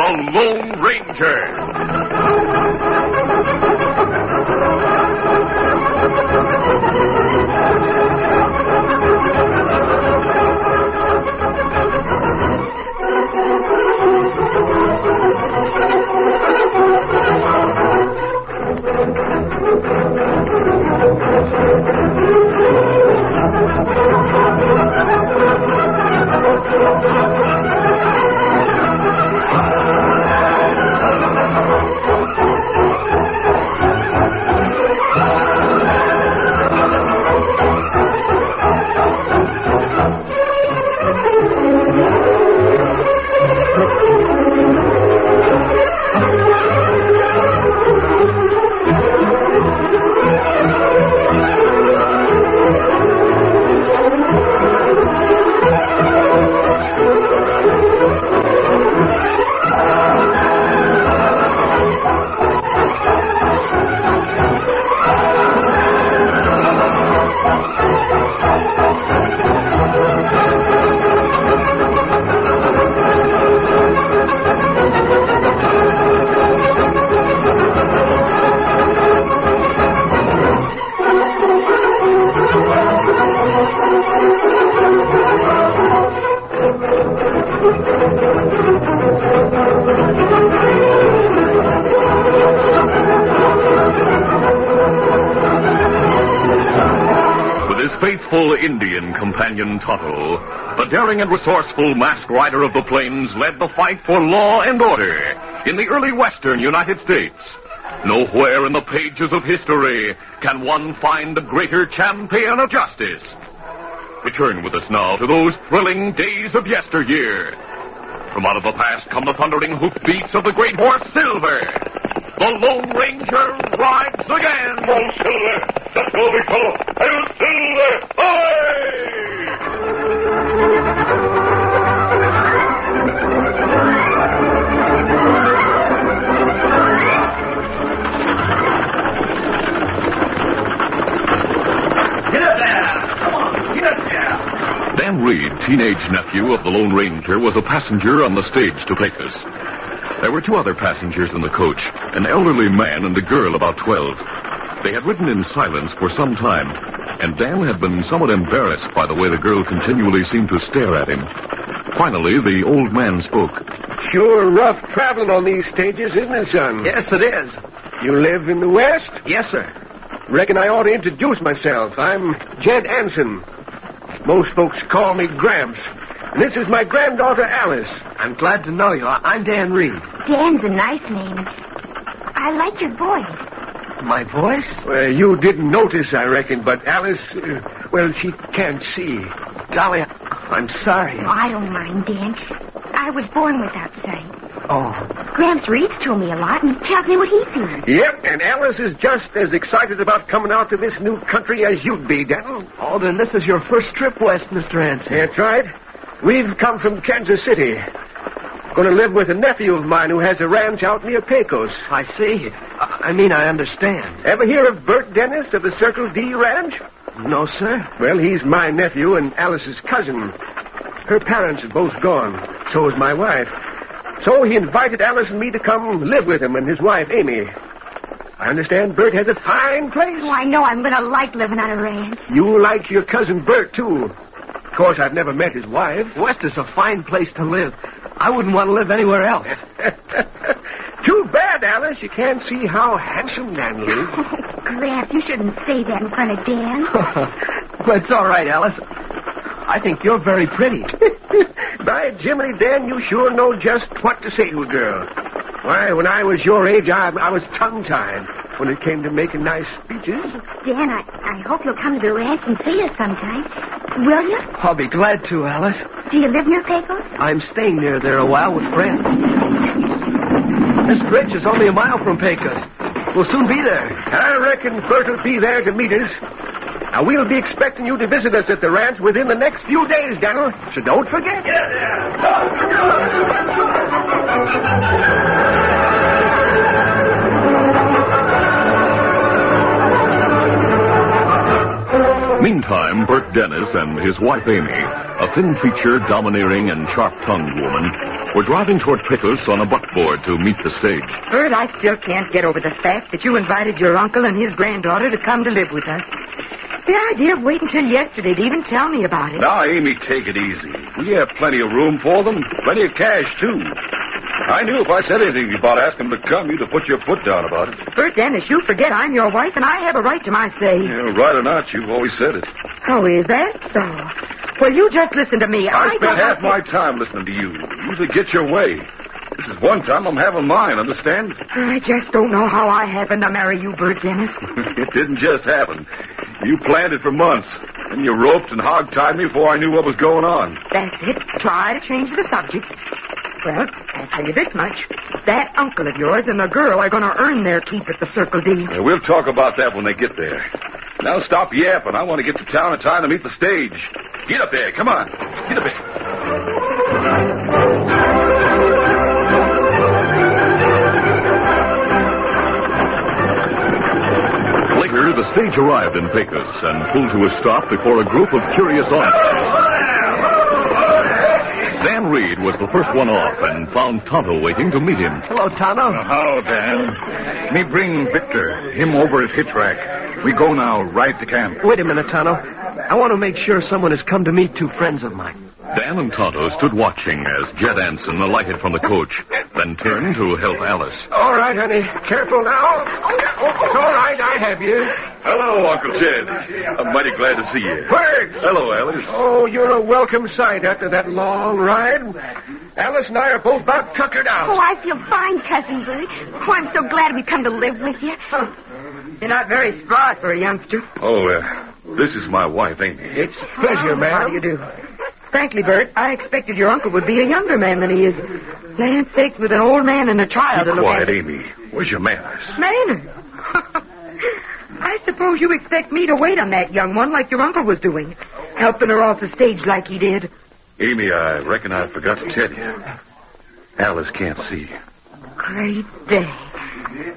The Lone Ranger. With his faithful Indian companion Tonto, the daring and resourceful masked rider of the plains led the fight for law and order in the early western United States. Nowhere in the pages of history can one find a greater champion of justice. Return with us now to those thrilling days of yesteryear. From out of the past come the thundering hoofbeats of the great horse Silver. The Lone Ranger rides again. Oh, Silver! Let's go, big fellow! Hail, Silver! Away! Reed, teenage nephew of the Lone Ranger, was a passenger on the stage to Pecos. There were two other passengers in the coach, an elderly man and a girl about 12. They had ridden in silence for some time, and Dan had been somewhat embarrassed by the way the girl continually seemed to stare at him. Finally, the old man spoke. Sure rough traveling on these stages, isn't it, son? Yes, it is. You live in the West? Yes, sir. Reckon I ought to introduce myself. I'm Jed Anson. Most folks call me Gramps. And this is my granddaughter, Alice. I'm glad to know you. I- I'm Dan Reed. Dan's a nice name. I like your voice. My voice? Well, you didn't notice, I reckon, but Alice, uh, well, she can't see. Golly, I'm sorry. Oh, I don't mind, Dan. I was born without sight. Oh, Gramps reads to me a lot and tells me what he sees. Yep, and Alice is just as excited about coming out to this new country as you'd be, Denton. oh, then this is your first trip west, Mr. Anson. That's right. We've come from Kansas City. Going to live with a nephew of mine who has a ranch out near Pecos. I see. I, I mean, I understand. Ever hear of Bert Dennis of the Circle D Ranch? No, sir. Well, he's my nephew and Alice's cousin. Her parents are both gone. So is my wife. So he invited Alice and me to come live with him and his wife, Amy. I understand Bert has a fine place. Oh, I know I'm going to like living on a ranch. You like your cousin Bert, too. Of course, I've never met his wife. West is a fine place to live. I wouldn't want to live anywhere else. Too bad, Alice. You can't see how handsome Dan lives. Oh, Gramps, you shouldn't say that in front of Dan. but it's all right, Alice. I think you're very pretty. By Jiminy, Dan, you sure know just what to say to a girl. Why, when I was your age, I, I was tongue-tied when it came to making nice speeches. Dan, I, I hope you'll come to the ranch and see us sometime. Will you? I'll be glad to, Alice. Do you live near Pecos? I'm staying near there a while with friends. This bridge is only a mile from Pecos. We'll soon be there. I reckon Bert will be there to meet us. Now, we'll be expecting you to visit us at the ranch within the next few days, Daniel. So don't forget. Meantime, Bert Dennis and his wife Amy, a thin-featured, domineering, and sharp-tongued woman, were driving toward Pecos on a buckboard to meet the stage. Bert, I still can't get over the fact that you invited your uncle and his granddaughter to come to live with us. The idea of waiting till yesterday to even tell me about it. Now, Amy, take it easy. We have plenty of room for them. Plenty of cash, too. I knew if I said anything about asking them to come, you'd have put your foot down about it. Bert Dennis, you forget I'm your wife and I have a right to my say. Yeah, right or not, you've always said it. Oh, is that so? Well, you just listen to me. I, I spent half my time listening to you. You to get your way. This is one time I'm having mine, understand? I just don't know how I happened to marry you, Bert Dennis. it didn't just happen. You planned it for months. And you roped and hog-tied me before I knew what was going on. That's it. Try to change the subject. Well, I'll tell you this much. That uncle of yours and the girl are going to earn their keep at the Circle D. Yeah, we'll talk about that when they get there. Now stop yapping. I want to get to town in time to meet the stage. Get up there. Come on. Get up there. Stage arrived in Pecos and pulled to a stop before a group of curious onlookers. Dan Reed was the first one off and found Tonto waiting to meet him. Hello, Tonto. Uh, How, Dan? Me bring Victor. Him over at hitch rack. We go now, right to camp. Wait a minute, Tonto. I want to make sure someone has come to meet two friends of mine. Dan and Tonto stood watching as Jed Anson alighted from the coach, then turned to help Alice. All right, honey. Careful now. It's all right. I have you. Hello, Uncle Jed. I'm mighty glad to see you. Bert. Hello, Alice. Oh, you're a welcome sight after that long ride. Alice and I are both about tuckered out. Oh. I feel fine, Cousin Bert. Oh, I'm so glad we come to live with you. You're not very spry for a youngster. Oh, uh, this is my wife, Amy. It's a pleasure, How do you do? Frankly, Bert, I expected your uncle would be a younger man than he is. Land sakes, with an old man and a child to Be quiet. Amy. Where's your manners? Manners. I suppose you expect me to wait on that young one like your uncle was doing, helping her off the stage like he did. Amy, I reckon I forgot to tell you. Alice can't see. Great day.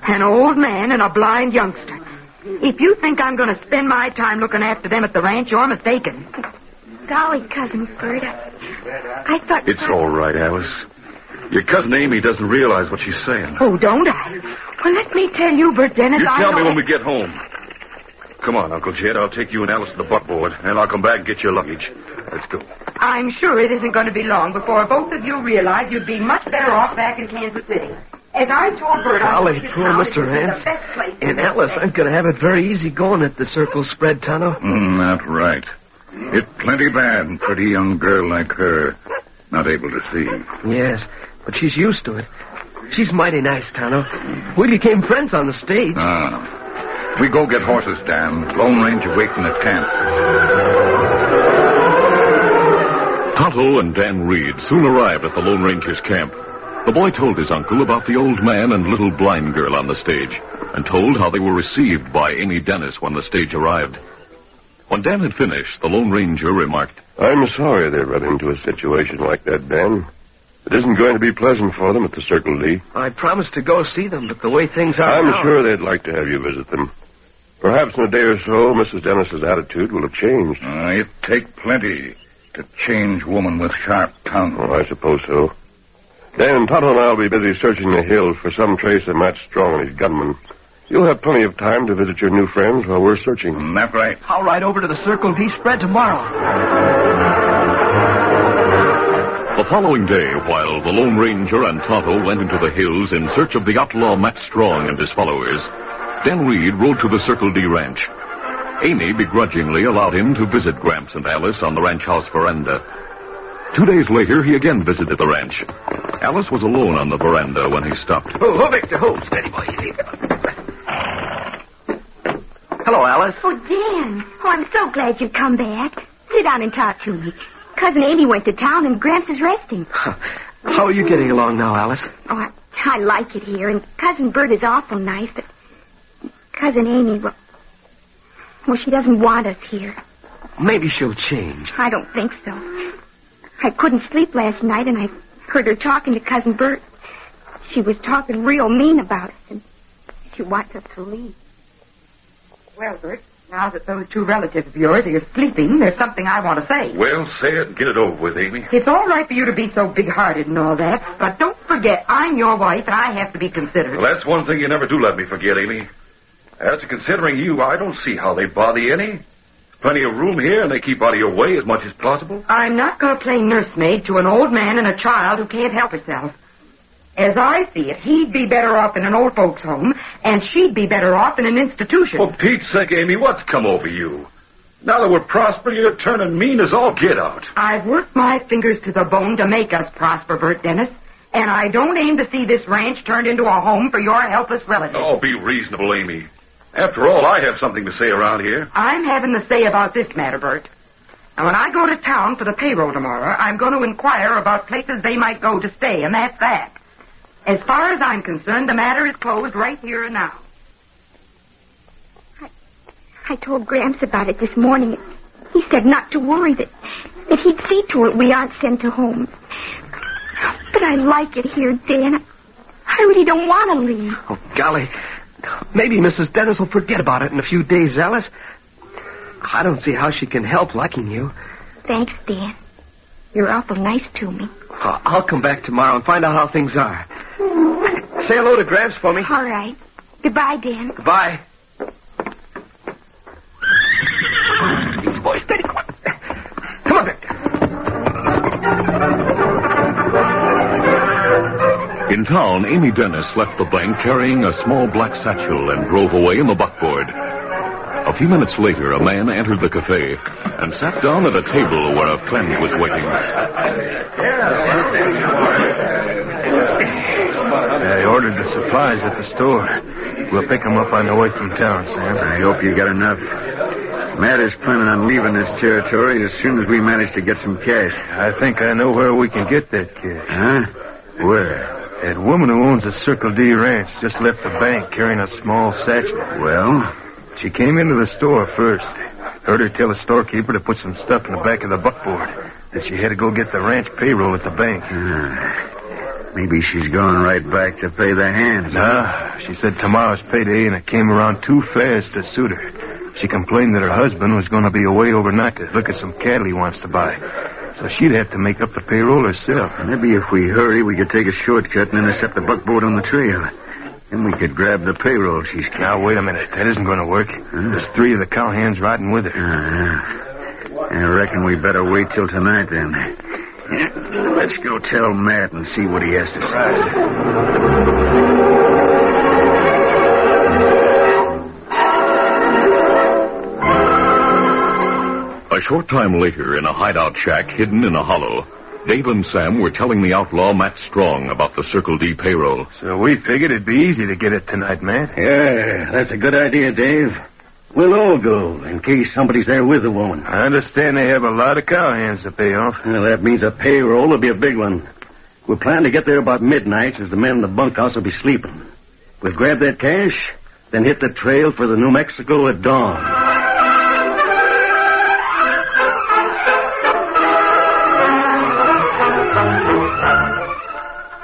An old man and a blind youngster. If you think I'm going to spend my time looking after them at the ranch, you're mistaken. Golly, Cousin Bert. I, I thought... It's all right, Alice. Your cousin Amy doesn't realize what she's saying. Oh, don't I? Well, let me tell you, Bert Dennis, You I tell know me when that- we get home. Come on, Uncle Jed. I'll take you and Alice to the buckboard, and I'll come back and get your luggage. Let's go. I'm sure it isn't going to be long before both of you realize you'd be much better off back in Kansas City. As I told Bert, I Golly, think this poor house Mr. is the Rance. best place And. Alice, I'm going to have it very easy going at the circle spread, Tunnel. Mm, that right. It's plenty bad, and pretty young girl like her not able to see. Yes, but she's used to it. She's mighty nice, Tonto. We became friends on the stage. Ah. We go get horses, Dan. Lone Ranger waiting at camp. Tonto and Dan Reed soon arrived at the Lone Ranger's camp. The boy told his uncle about the old man and little blind girl on the stage, and told how they were received by Amy Dennis when the stage arrived. When Dan had finished, the Lone Ranger remarked, I'm sorry they run into a situation like that, Dan. It isn't going to be pleasant for them at the Circle D. I promised to go see them, but the way things are I'm now- sure they'd like to have you visit them. Perhaps in a day or so, Mrs. Dennis's attitude will have changed. Uh, it take plenty to change woman with sharp tongue. Oh, I suppose so. Dan, Tonto and I'll be busy searching the hills for some trace of Matt Strong and his gunmen. You'll have plenty of time to visit your new friends while we're searching. Mm, That right. I'll ride over to the Circle D spread tomorrow. The following day, while the Lone Ranger and Tonto went into the hills in search of the outlaw Matt Strong and his followers, Dan Reed rode to the Circle D ranch. Amy begrudgingly allowed him to visit Gramps and Alice on the ranch house veranda. Two days later, he again visited the ranch. Alice was alone on the veranda when he stopped. Oh, oh, Victor, hold steady, boy. Easy. Hello, Alice. Oh, Dan. Oh, I'm so glad you've come back. Sit down and talk to me. Cousin Amy went to town and Gramps is resting. How are you getting along now, Alice? Oh, I, I like it here, and Cousin Bert is awful nice, but Cousin Amy, well, well, she doesn't want us here. Maybe she'll change. I don't think so. I couldn't sleep last night, and I heard her talking to Cousin Bert. She was talking real mean about us, and she wants us to leave. Well, Bert, now that those two relatives of yours are sleeping, there's something I want to say. Well, say it and get it over with, Amy. It's all right for you to be so big-hearted and all that, but don't forget I'm your wife and I have to be considerate. Well, that's one thing you never do let me forget, Amy. As to considering you, I don't see how they bother you any. Plenty of room here, and they keep out of your way as much as possible. I'm not going to play nursemaid to an old man and a child who can't help herself. As I see it, he'd be better off in an old folks' home, and she'd be better off in an institution. For Pete's sake, Amy, what's come over you? Now that we're prospering, you're turning mean as all get out. I've worked my fingers to the bone to make us prosper, Bert Dennis, and I don't aim to see this ranch turned into a home for your helpless relatives. Oh, be reasonable, Amy. After all, I have something to say around here. I'm having to say about this matter, Bert. Now, when I go to town for the payroll tomorrow, I'm going to inquire about places they might go to stay, and that's that. As far as I'm concerned, the matter is closed right here and now. I, I told Gramps about it this morning. He said not to worry, that, that he'd see to it we aren't sent to home. But I like it here, Dan. I really don't want to leave. Oh, golly. Maybe Mrs. Dennis will forget about it in a few days, Alice. I don't see how she can help liking you. Thanks, Dan. You're awful nice to me. Uh, I'll come back tomorrow and find out how things are. Say hello to Gramps for me. All right. Goodbye, Dan. Goodbye. Easy, boy. Steady. Come on. Come on, Victor. In town, Amy Dennis left the bank carrying a small black satchel and drove away in the buckboard. A few minutes later, a man entered the cafe and sat down at a table where a friend was waiting. I ordered the supplies at the store. We'll pick them up on the way from town, Sam. I hope you got enough. Matt is planning on leaving this territory as soon as we manage to get some cash. I think I know where we can get that cash. Huh? Where? That woman who owns the Circle D ranch just left the bank carrying a small satchel. Well? She came into the store first. Heard her tell the storekeeper to put some stuff in the back of the buckboard. That she had to go get the ranch payroll at the bank. Ah, maybe she's going right back to pay the hands. Nah, she said tomorrow's payday and it came around too fast to suit her. She complained that her husband was going to be away overnight to look at some cattle he wants to buy. So she'd have to make up the payroll herself. Maybe if we hurry, we could take a shortcut and intercept the buckboard on the trail. Then we could grab the payroll she's carrying. Now, wait a minute. That isn't going to work. There's three of the cowhands riding with her. Uh, I reckon we better wait till tonight then. Let's go tell Matt and see what he has to say. A short time later, in a hideout shack hidden in a hollow, Dave and Sam were telling the outlaw Matt Strong about the Circle D payroll. So we figured it'd be easy to get it tonight, Matt. Yeah, that's a good idea, Dave. We'll all go in case somebody's there with the woman. I understand they have a lot of cowhands to pay off. Well, that means a payroll will be a big one. We'll plan to get there about midnight as the men in the bunkhouse will be sleeping. We'll grab that cash, then hit the trail for the New Mexico at dawn.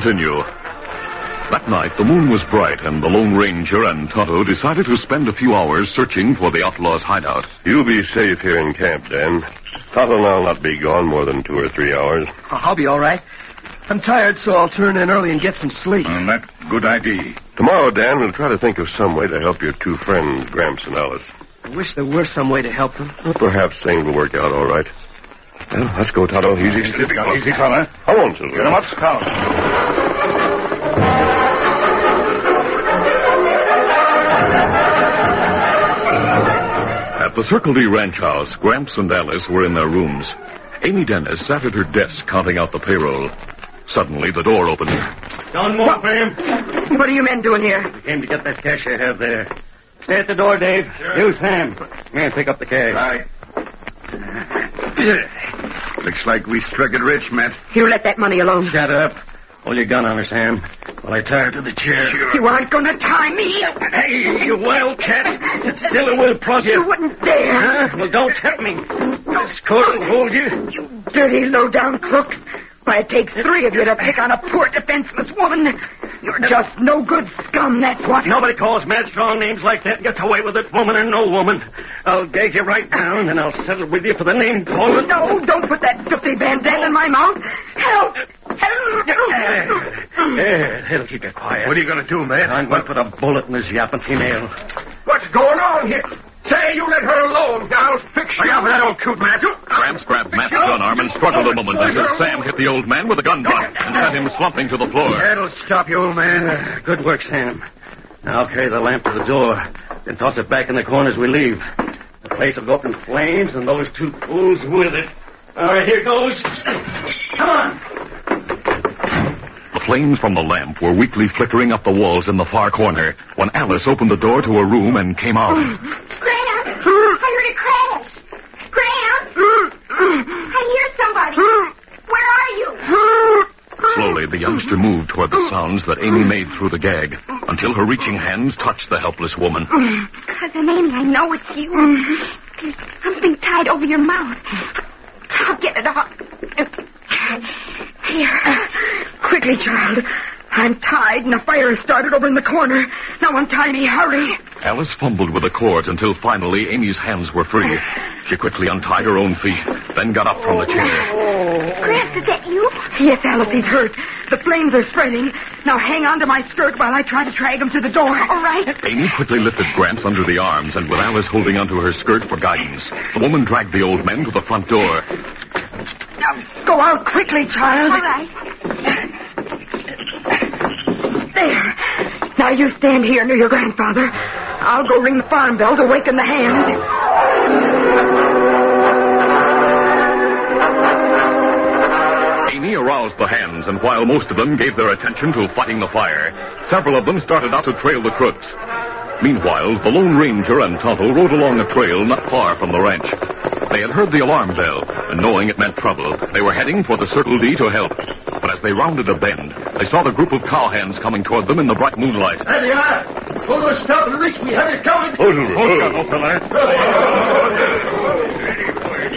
Continue. That night, the moon was bright, and the Lone Ranger and Tonto decided to spend a few hours searching for the outlaws' hideout. You'll be safe here in camp, Dan. Tonto and I'll not be gone more than two or three hours. Uh, I'll be all right. I'm tired, so I'll turn in early and get some sleep. And that good idea. Tomorrow, Dan, we'll try to think of some way to help your two friends, Gramps and Alice. I wish there were some way to help them. Well, perhaps things will work out all right. Well, let's go, Tonto. Easy. Easy, easy, fella. Come on, Silver. Get him up, Scout. At the Circle D Ranch House, Gramps and Alice were in their rooms. Amy Dennis sat at her desk counting out the payroll. Suddenly, the door opened. Don't move, Sam. What are you men doing here? We came to get that cash you have there. Stay at the door, Dave. You, Sam. Man, pick up the cash. Right. Looks like we struck it rich, Matt. You let that money alone. Shut up. Hold your gun on her, Sam, while I tie her to the chair. You aren't going to tie me. Hey, you wildcat. Still and we'll prosecute. You wouldn't dare. Huh? Well, don't tempt me. This court will hold you. You dirty, low-down crook. Why, it takes three of you to pick on a poor, defenseless woman. You're just no good scum, that's what. Nobody calls Matt Strong names like that and gets away with it, woman or no woman. I'll gag you right down, and I'll settle with you for the name calling. No, don't put that filthy bandana in my mouth. Help! Eh, eh, Help! Yeah, it'll keep you quiet. What are you going to do, Matt? I'm going to put a bullet in this yapping female. What's going on here? Say, you let her alone. I'll fix you. Look out for that old coot, Matt. Gramps grabbed Matt's gun arm and struggled a moment later. Sam hit the old man with a gun butt and sent him slumping to the floor. That'll stop you, old man. Uh, good work, Sam. Now I'll carry the lamp to the door, then toss it back in the corner as we leave. The place will go up in flames, and those two fools with it. All right, here goes. Come on. Flames from the lamp were weakly flickering up the walls in the far corner when Alice opened the door to her room and came out. Gramps! I heard a crash! Gramps! I hear somebody! Where are you? Slowly, the youngster moved toward the sounds that Amy made through the gag until her reaching hands touched the helpless woman. Cousin Amy, I know it's you. There's something tied over your mouth. I'll get it off. Here. Quickly, child. I'm tied, and a fire has started over in the corner. Now untie me. Hurry. Alice fumbled with the cords until finally Amy's hands were free. She quickly untied her own feet, then got up from the chair. Gramps, is that you? Yes, Alice, he's hurt. The flames are spreading. Now hang on to my skirt while I try to drag him to the door. All right. Amy quickly lifted Gramps under the arms, and with Alice holding onto her skirt for guidance, the woman dragged the old man to the front door. Now go out quickly, child. All right. There. Now you stand here near your grandfather. I'll go ring the farm bell to waken the hand. Amy aroused the hands, and while most of them gave their attention to fighting the fire, several of them started out to trail the crooks. Meanwhile, the Lone Ranger and Tonto rode along a trail not far from the ranch. They had heard the alarm bell, and knowing it meant trouble, they were heading for the Circle D to help. But as they rounded a bend, they saw the group of cowhands coming toward them in the bright moonlight. There you are. Hold those stop and reach me. Have it coming.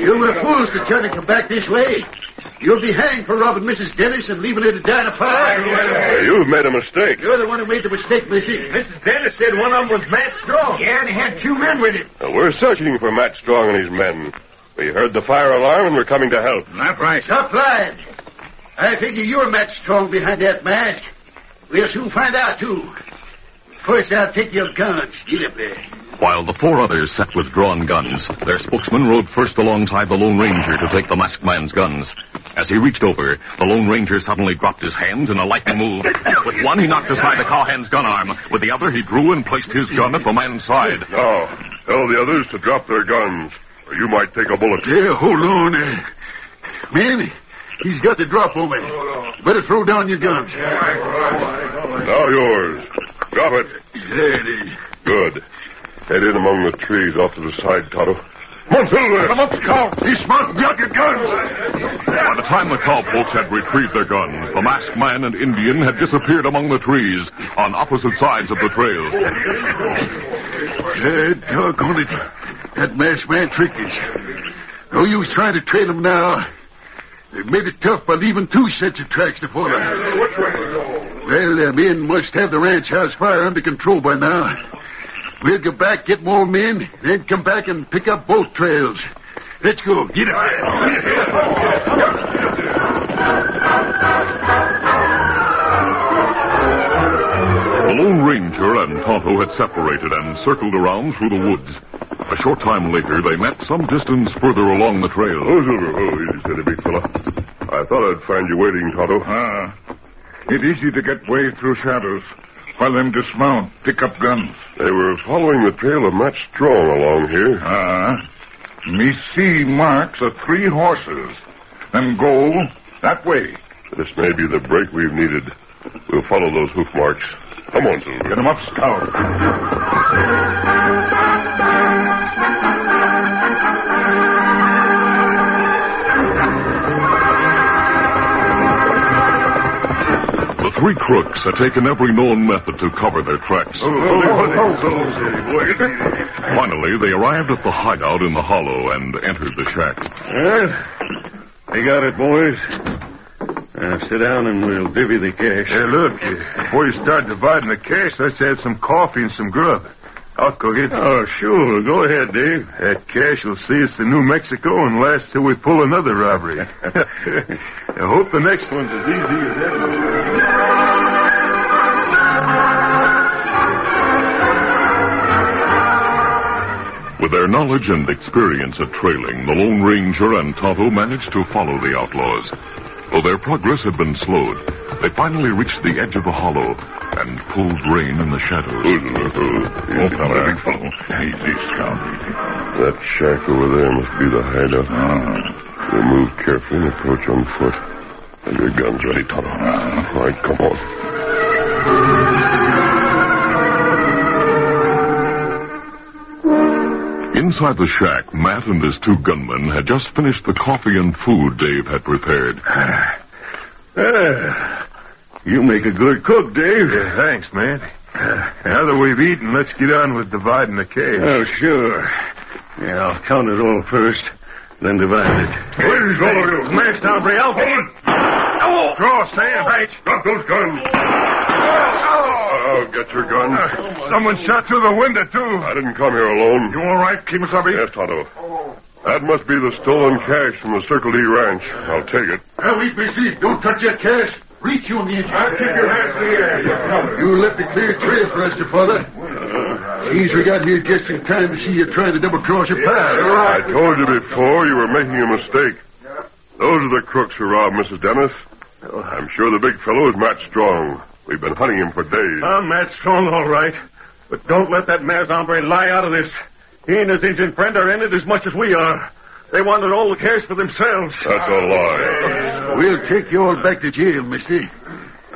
You were fools to turn and come back this way. You'll be hanged for robbing Mrs. Dennis and leaving her to die in a fire. You've made a mistake. You're the one who made the mistake, Missy. Mrs. Dennis said one of them was Matt Strong. Yeah, and he had two men with him. Now, we're searching for Matt Strong and his men. We heard the fire alarm and we're coming to help. That's right. Stop lying. I figure you're Matt Strong behind that mask. We'll soon find out, too. First, I'll take your guns. Get up there. While the four others sat with drawn guns, their spokesman rode first alongside the Lone Ranger to take the masked man's guns. As he reached over, the Lone Ranger suddenly dropped his hands in a lightning move. With one, he knocked aside the cowhand's gun arm. With the other, he drew and placed his gun at the man's side. Now, tell the others to drop their guns, or you might take a bullet. Yeah, hold on. Uh, man, he's got the drop on me. Better throw down your guns. Now yours. Drop it. There it is. Good. Head in among the trees off to the side, Tonto. Come on, Silver. Come up, Scout. He's smart. Your guns. By the time the cowpokes had retrieved their guns, the masked man and Indian had disappeared among the trees on opposite sides of the trail. Uh, doggone it. That masked man tricked us. No use trying to trail him now. They made it tough by leaving two sets of tracks to follow. Well, the men must have the ranch house fire under control by now. We'll go back, get more men, then come back and pick up both trails. Let's go. Get The Lone Ranger and Tonto had separated and circled around through the woods. A short time later, they met some distance further along the trail. Oh, Silver. Oh, easy steady, big fella. I thought I'd find you waiting, Tonto. Ah. It's easy to get way through shadows. While them dismount, pick up guns. They were following the trail of Matt Strong along here. Ah. Me see marks of three horses. Them go that way. This may be the break we've needed. We'll follow those hoof marks. Come on, Silver. them up, Scout. Three crooks had taken every known method to cover their tracks. Oh, oh, oh, Finally, they arrived at the hideout in the hollow and entered the shack. Well, they got it, boys. Now sit down and we'll divvy the cash. Hey, look, before you start dividing the cash, let's add some coffee and some grub. I'll cook it. Oh, sure. Go ahead, Dave. That cash will see us to New Mexico and last till we pull another robbery. I hope the next one's as easy as that With their knowledge and experience at trailing, the Lone Ranger and Tonto managed to follow the outlaws. Though their progress had been slowed, they finally reached the edge of the hollow and pulled rein in the shadows. Big fellow. Easy, Scout. That shack over there must be the hideout. Ah. We'll move carefully and approach on foot. Have your guns ready, Tonto. All right, come on. Inside the shack, Matt and his two gunmen had just finished the coffee and food Dave had prepared. Ah, you make a good cook, Dave. thanks, man. now that we've eaten, let's get on with dividing the cash. Oh, sure. Yeah, I'll count it all first, then divide it. Please, all of you. Smashed hombre, Alfie. Oh! Draw, stand. Right. Drop those guns. Oh, oh, get your gun. Ah, someone shot through the window, too. I didn't come here alone. You all right, Kemo Sabe? Yes, Tonto. That must be the stolen cash from the Circle D ranch. I'll take it. Now, we busy. Don't touch that cash. Reach you on the engine. I'll keep your hands in the air. You left a clear trail for us to follow. Uh-huh. Geez, we got here just in time to see you trying to double cross your pal. I told you before you were making a mistake. Those are the crooks who robbed Mrs. Dennis. I'm sure the big fellow is Matt Strong. We've been hunting him for days. Ah, I'm Matt Strong, all right. But don't let that masked hombre lie out of this. He and his Indian friend are in it as much as we are. They wanted all the cash for themselves. That's a lie. We'll take you all back to jail, mister.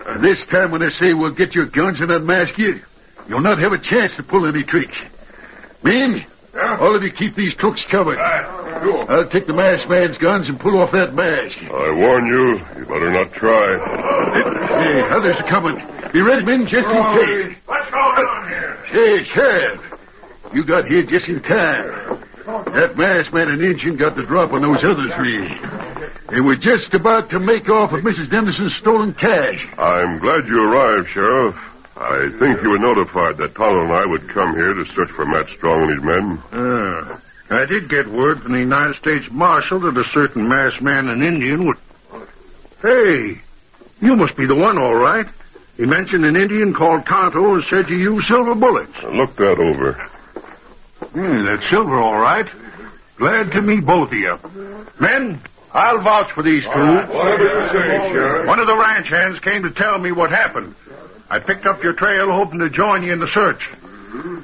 And this time when I say we'll get your guns and unmask you, you'll not have a chance to pull any tricks. Men, all of you keep these crooks covered. I'll take the masked man's guns and pull off that mask. I warn you, you better not try. Hey, others are coming. Be ready, men, just in case. What's going on here? Hey, Sheriff, you got here just in time. That masked man and Injun got the drop on those other three. They were just about to make off with Mrs. Dennison's stolen cash. I'm glad you arrived, Sheriff. I think you were notified that Tonto and I would come here to search for Matt Strong and his men. Ah, I did get word from the United States Marshal that a certain masked man and Indian would. Hey, you must be the one, all right. He mentioned an Indian called Tonto and said you use silver bullets. I Look that over. Hmm, that's silver, all right. Glad to meet both of you. Men, I'll vouch for these two. Say, One of the ranch hands came to tell me what happened. I picked up your trail hoping to join you in the search.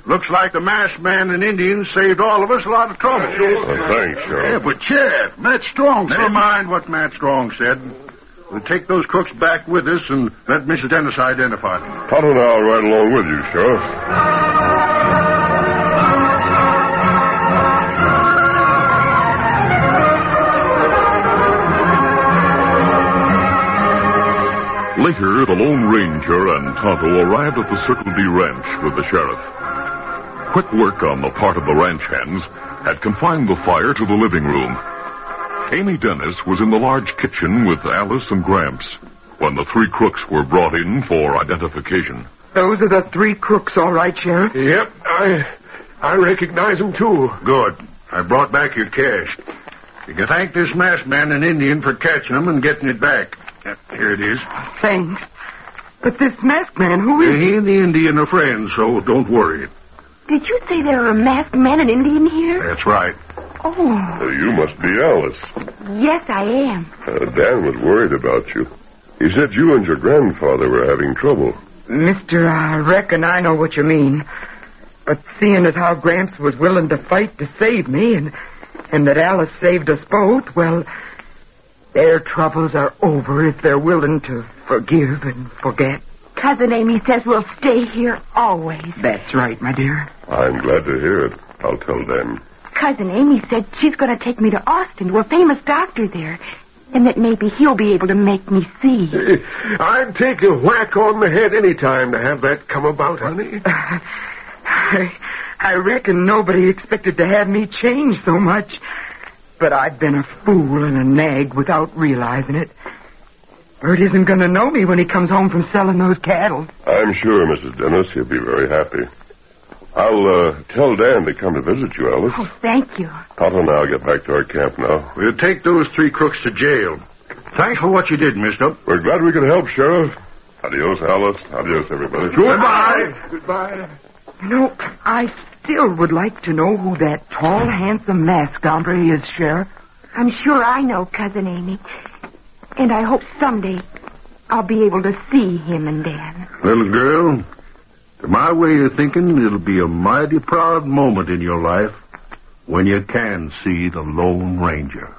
Looks like the masked man and Indians saved all of us a lot of trouble. Well, thanks, Sheriff. Yeah, but Sheriff, Matt Strong Never mind what Matt Strong said. We'll take those crooks back with us and let Mrs. Dennis identify them. Tonto and I'll ride along with you, Sheriff. Later, the Lone Ranger and Tonto arrived at the Circle D Ranch with the sheriff. Quick work on the part of the ranch hands had confined the fire to the living room. Amy Dennis was in the large kitchen with Alice and Gramps when the three crooks were brought in for identification. Those are the three crooks, all right, Sheriff? Yep, I I recognize them too. Good. I brought back your cash. You can thank this masked man and Indian for catching them and getting it back. Here it is. Thanks. But this masked man, who is He and the Indian are friends, so don't worry. Did you say there are a masked man and Indian here? That's right. Oh, Uh, you must be Alice. yes, I am. Uh, Dan was worried about you. He said you and your grandfather were having trouble. Mister, I reckon I know what you mean. But seeing as how Gramps was willing to fight to save me and and that Alice saved us both, well, their troubles are over if they're willing to forgive and forget. Cousin Amy says we'll stay here always. That's right, my dear. I'm glad to hear it. I'll tell them. Cousin Amy said she's going to take me to Austin to a famous doctor there, and that maybe he'll be able to make me see. I'd take a whack on the head any time to have that come about, honey. I, I reckon nobody expected to have me change so much. But I've been a fool and a nag without realizing it. Bert isn't going to know me when he comes home from selling those cattle. I'm sure, Mrs. Dennis, he'll be very happy. I'll uh, tell Dan to come to visit you, Alice. Oh, thank you. Tonto and I'll get back to our camp now. We'll take those three crooks to jail. Thanks for what you did, mister. We're glad we could help, Sheriff. Adios, Alice. Adios, everybody. Goodbye. Goodbye. You know, I still would like to know who that tall, handsome masked hombre is, Sheriff. I'm sure I know, Cousin Amy. And I hope someday I'll be able to see him and Dan. Little girl, to my way of thinking, it'll be a mighty proud moment in your life when you can see the Lone Ranger.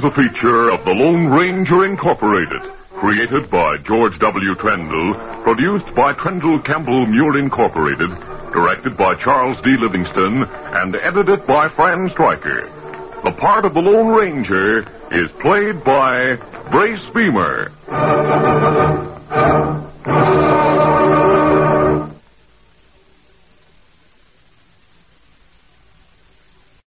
Is a feature of the Lone Ranger Incorporated, created by George W. Trendle, produced by Trendle Campbell Muir Incorporated, directed by Charles D. Livingston, and edited by Fran Stryker. The part of the Lone Ranger is played by Brace Beemer.